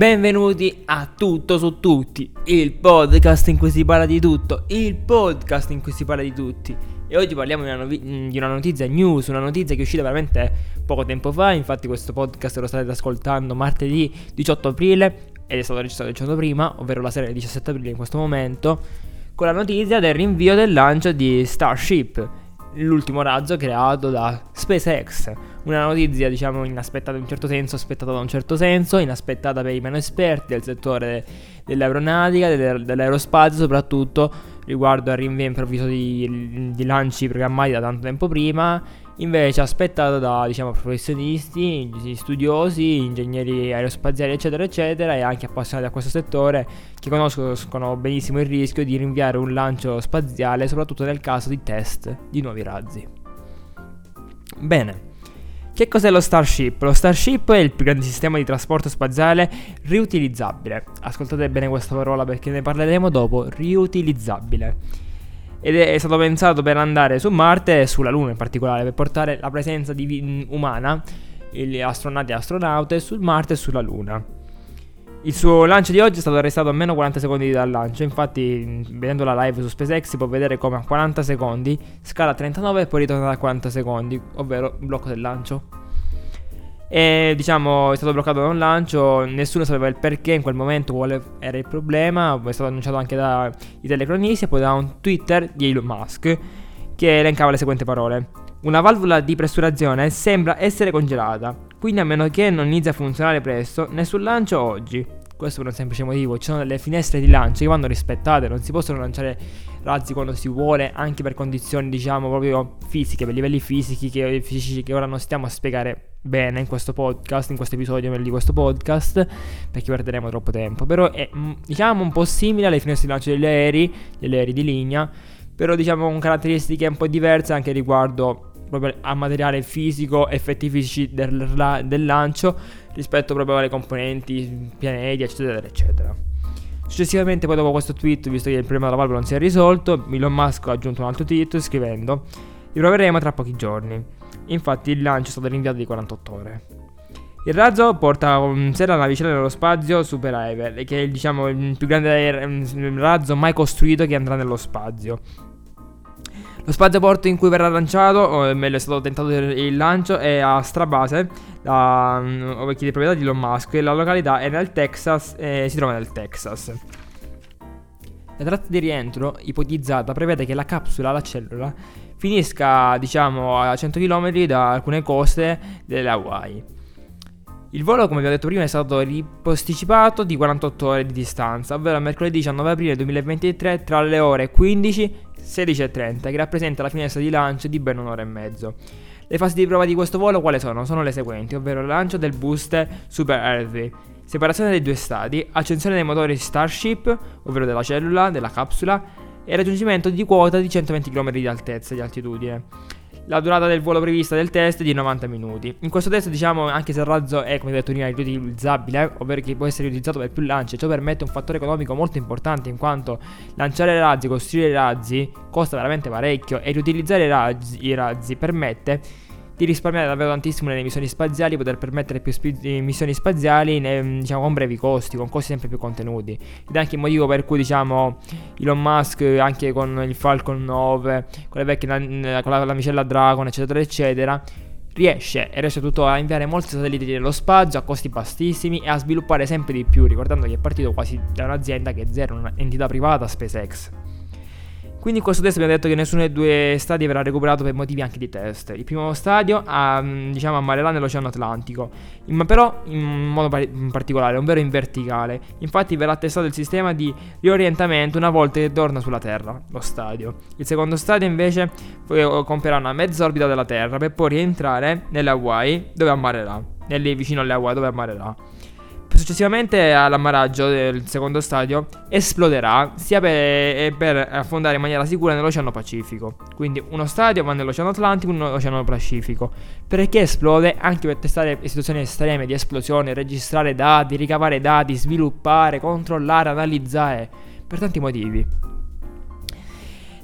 Benvenuti a Tutto su Tutti, il podcast in cui si parla di tutto, il podcast in cui si parla di tutti. E oggi parliamo di una, novi- di una notizia news, una notizia che è uscita veramente poco tempo fa, infatti questo podcast lo state ascoltando martedì 18 aprile ed è stato registrato il giorno prima, ovvero la sera del 17 aprile in questo momento, con la notizia del rinvio del lancio di Starship, l'ultimo razzo creato da SpaceX. Una notizia, diciamo, inaspettata in un certo senso, aspettata da un certo senso, inaspettata per i meno esperti del settore dell'aeronautica, dell'aerospazio, soprattutto riguardo al rinvio improvviso di, di lanci programmati da tanto tempo prima invece aspettato da diciamo, professionisti, studiosi, ingegneri aerospaziali eccetera eccetera e anche appassionati a questo settore che conoscono benissimo il rischio di rinviare un lancio spaziale soprattutto nel caso di test di nuovi razzi. Bene, che cos'è lo Starship? Lo Starship è il più grande sistema di trasporto spaziale riutilizzabile. Ascoltate bene questa parola perché ne parleremo dopo, riutilizzabile ed è stato pensato per andare su Marte e sulla Luna in particolare, per portare la presenza vi- umana, gli astronauti e astronaute, su Marte e sulla Luna. Il suo lancio di oggi è stato arrestato a meno 40 secondi dal lancio, infatti vedendo la live su SpaceX si può vedere come a 40 secondi scala a 39 e poi ritorna a 40 secondi, ovvero blocco del lancio. E diciamo è stato bloccato da un lancio, nessuno sapeva il perché in quel momento, quale era il problema, è stato annunciato anche dai telecronisti e poi da un Twitter di Elon Musk che elencava le seguenti parole. Una valvola di pressurazione sembra essere congelata, quindi a meno che non inizi a funzionare presto, nessun lancio oggi. Questo per un semplice motivo, ci sono delle finestre di lancio che vanno rispettate, non si possono lanciare razzi quando si vuole, anche per condizioni diciamo proprio fisiche, per livelli fisici che, fisici che ora non stiamo a spiegare bene in questo podcast, in questo episodio di questo podcast, perché perderemo troppo tempo. Però è mm, diciamo un po' simile alle finestre di lancio degli aerei, degli aerei di linea, però diciamo con caratteristiche un po' diverse anche riguardo proprio al materiale fisico, effetti fisici del, del lancio rispetto proprio alle componenti, pianeti, eccetera, eccetera. Successivamente, poi dopo questo tweet, visto che il problema della valvola non si è risolto, Elon Musk ha aggiunto un altro tweet scrivendo: Riproveremo tra pochi giorni. Infatti il lancio è stato rinviato di 48 ore. Il razzo porta con sé la navicella nello spazio Super Ever, che è diciamo, il più grande razzo mai costruito che andrà nello spazio. Lo spazioporto in cui verrà lanciato, o meglio è stato tentato il lancio, è a Strabase, la, mm, di proprietà di Elon Musk, e la località è nel Texas, eh, si trova nel Texas. La tratta di rientro ipotizzata prevede che la capsula, la cellula, finisca diciamo a 100 km da alcune coste delle Hawaii. Il volo, come vi ho detto prima, è stato riposticipato di 48 ore di distanza, ovvero mercoledì 19 aprile 2023 tra le ore 15 e 16.30, che rappresenta la finestra di lancio di ben un'ora e mezzo. Le fasi di prova di questo volo quali sono? Sono le seguenti, ovvero lancio del booster Super Heavy, separazione dei due stadi, accensione dei motori Starship, ovvero della cellula, della capsula, e raggiungimento di quota di 120 km di altezza di altitudine. La durata del volo prevista del test è di 90 minuti. In questo test, diciamo, anche se il razzo è, come detto prima, riutilizzabile, ovvero che può essere utilizzato per più lanci, ciò permette un fattore economico molto importante in quanto lanciare razzi, costruire razzi costa veramente parecchio e riutilizzare i razzi, i razzi permette di risparmiare davvero tantissimo nelle missioni spaziali, poter permettere più sp- missioni spaziali ne, diciamo, con brevi costi, con costi sempre più contenuti. Ed è anche il motivo per cui diciamo Elon Musk anche con il Falcon 9, con le vecchie con la, la micella Dragon, eccetera, eccetera, riesce e riesce tutto a inviare molti satelliti nello spazio a costi bassissimi e a sviluppare sempre di più, ricordando che è partito quasi da un'azienda che è zero, un'entità privata SpaceX. Quindi in questo test abbiamo detto che nessuno dei due stadi verrà recuperato per motivi anche di test. Il primo stadio a, diciamo, ammarrerà nell'Oceano Atlantico, ma però in modo particolare, ovvero in verticale. Infatti verrà testato il sistema di riorientamento una volta che torna sulla Terra, lo stadio. Il secondo stadio invece compierà una mezza orbita della Terra per poi rientrare nelle Hawaii dove ammarrerà, vicino alle Hawaii dove ammarrerà. Successivamente all'ammaraggio del secondo stadio esploderà sia per, per, affondare in maniera sicura nell'Oceano Pacifico. Quindi uno stadio va nell'Oceano Atlantico e nell'Oceano Pacifico. Perché esplode? Anche per testare situazioni estreme di esplosione, registrare dati, ricavare dati, sviluppare, controllare, analizzare. Per tanti motivi.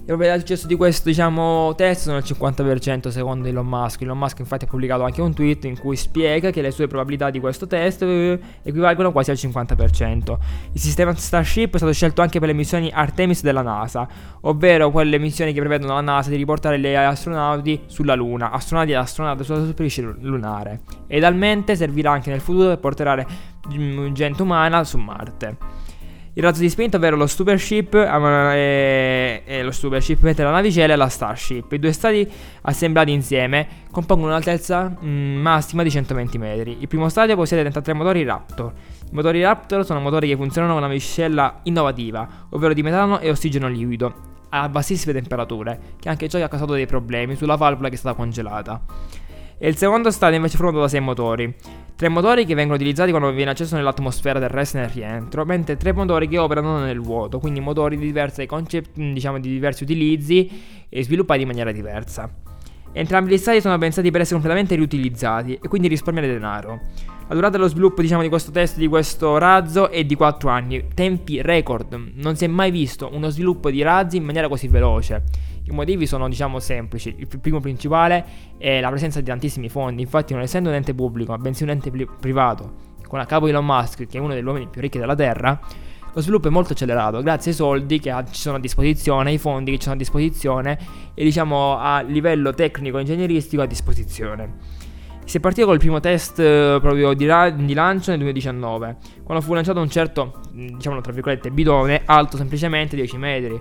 Probabilità di successo di questo, diciamo, test sono il 50% secondo Elon Musk. Elon Musk infatti ha pubblicato anche un tweet in cui spiega che le sue probabilità di questo test eh, equivalgono quasi al 50%. Il sistema Starship è stato scelto anche per le missioni Artemis della NASA, ovvero quelle missioni che prevedono la NASA di riportare gli astronauti sulla Luna, astronauti e astronauti sulla superficie lunare. E idalmente servirà anche nel futuro per portare mm, gente umana su Marte. Il razzo di spinta, ovvero lo Super Ship e, e lo Super Ship mentre la navicella e la Starship. I due stati assemblati insieme compongono un'altezza mh, mm, massima di 120 metri. Il primo stadio possiede 33 motori Raptor. I motori Raptor sono motori che funzionano con una miscela innovativa, ovvero di metano e ossigeno liquido, a bassissime temperature, che anche ciò ha causato dei problemi sulla valvola che è stata congelata. E il secondo stadio invece è formato da 6 motori. Tre motori che vengono utilizzati quando viene acceso nell'atmosfera terrestre nel rientro, mentre tre motori che operano nel vuoto, quindi motori di diversi, concept, diciamo, di diversi utilizzi e sviluppati in maniera diversa. Entrambi gli stati sono pensati per essere completamente riutilizzati e quindi risparmiare denaro. La durata dello sviluppo diciamo, di questo test, di questo razzo, è di 4 anni, tempi record. Non si è mai visto uno sviluppo di razzi in maniera così veloce. I motivi sono diciamo semplici. Il primo principale è la presenza di tantissimi fondi. Infatti, non essendo un ente pubblico, ma bensì un ente pri- privato, con a capo Elon Musk, che è uno degli uomini più ricchi della Terra, lo sviluppo è molto accelerato grazie ai soldi che ci sono a disposizione, ai fondi che ci sono a disposizione e diciamo a livello tecnico e ingegneristico a disposizione. Si è partito col primo test eh, proprio di, ra- di, lancio nel 2019, quando fu lanciato un certo, diciamo tra virgolette, bidone alto semplicemente 10 metri.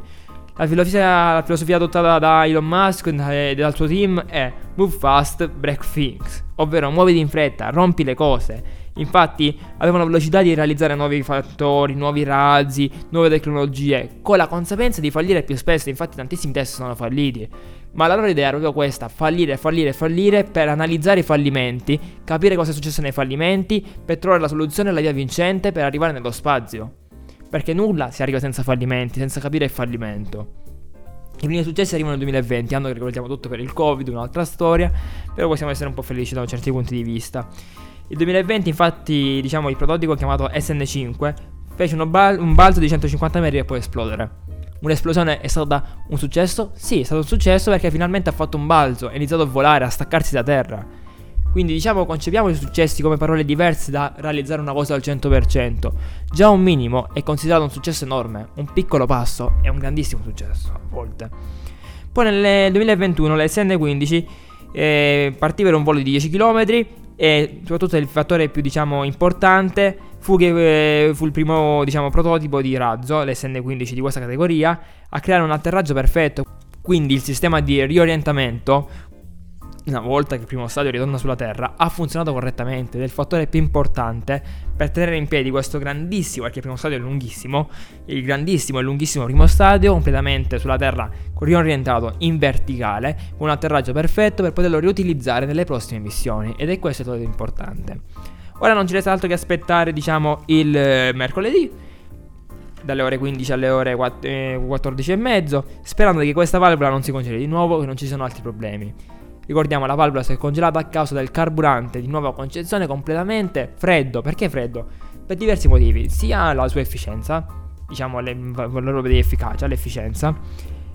La filosofia, la filosofia adottata da Elon Musk e dal suo team è Move fast, break things, ovvero muoviti in fretta, rompi le cose. Infatti avevano velocità di realizzare nuovi fattori, nuovi razzi, nuove tecnologie, con la conseguenza di fallire più spesso, infatti tantissimi test sono falliti. Ma la loro idea era proprio questa, fallire, fallire, fallire per analizzare i fallimenti, capire cosa è successo nei fallimenti, per trovare la soluzione e la via vincente per arrivare nello spazio. Perché nulla si arriva senza fallimenti, senza capire il fallimento. I primi successi arrivano nel 2020, anno che ricordiamo tutto per il Covid, un'altra storia, però possiamo essere un po' felici da certi punti di vista. Il 2020, infatti, diciamo, il prototipo chiamato SN5 fece bal- un balzo di 150 metri e poi esplodere. Un'esplosione è stata un successo? Sì, è stato un successo perché finalmente ha fatto un balzo, ha iniziato a volare, a staccarsi da terra. Quindi diciamo concepiamo i successi come parole diverse da realizzare una cosa al 100%. Già un minimo è considerato un successo enorme, un piccolo passo è un grandissimo successo a volte. Poi nel 2021 le SN15 eh, partì per un volo di 10 km e soprattutto il fattore più diciamo importante fu che eh, fu il primo diciamo prototipo di razzo, l'SN15 di questa categoria, a creare un atterraggio perfetto. Quindi il sistema di riorientamento una volta che il primo stadio ritorna sulla Terra, ha funzionato correttamente ed è il fattore più importante per tenere in piedi questo grandissimo, perché il primo stadio è lunghissimo, il grandissimo e lunghissimo primo stadio completamente sulla Terra riorientato in verticale, con un atterraggio perfetto per poterlo riutilizzare nelle prossime missioni ed è questo il fattore importante. Ora non ci resta altro che aspettare, diciamo, il eh, mercoledì dalle ore 15 alle ore 14 eh, e mezzo, sperando che questa valvola non si congeli di nuovo, che non ci siano altri problemi. Ricordiamo la valvola si è congelata a causa del carburante di nuova concezione completamente freddo. Perché freddo? Per diversi motivi, sia la sua efficienza, diciamo le valore di efficacia, l'efficienza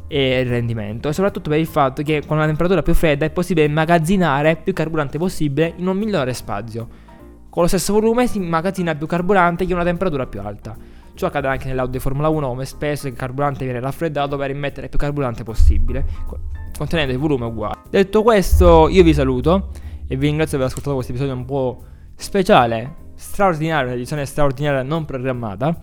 e il rendimento, e soprattutto per il fatto che con una temperatura più fredda è possibile immagazzinare più carburante possibile in un migliore spazio. Con lo stesso volume si immagazzina più carburante che una temperatura più alta. Ciò accade anche nell'auto di Formula 1, come spesso il carburante viene raffreddato per immettere più carburante possibile contenendo il volume uguale. Detto questo, io vi saluto e vi ringrazio per aver ascoltato questo episodio un po' speciale, straordinario, un'edizione straordinaria non programmata.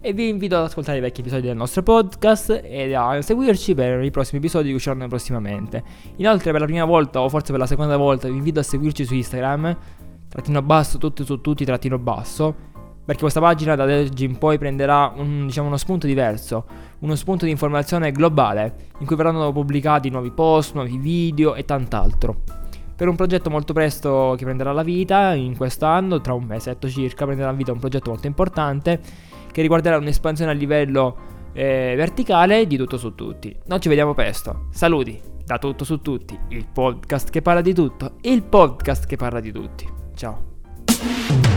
E vi invito ad ascoltare i vecchi episodi del nostro podcast e a seguirci per i prossimi episodi che usciranno prossimamente. Inoltre, per la prima volta, o forse per la seconda volta, vi invito a seguirci su Instagram, trattino basso, tutti su tutti, trattino basso perché questa pagina da oggi in poi prenderà un, diciamo, uno spunto diverso, uno spunto di informazione globale, in cui verranno pubblicati nuovi post, nuovi video e tant'altro. Per un progetto molto presto che prenderà la vita, in quest'anno, tra un mesetto circa, prenderà la vita un progetto molto importante che riguarderà un'espansione a livello eh, verticale di tutto su tutti. Noi ci vediamo presto. Saluti da tutto su tutti, il podcast che parla di tutto, il podcast che parla di tutti. Ciao.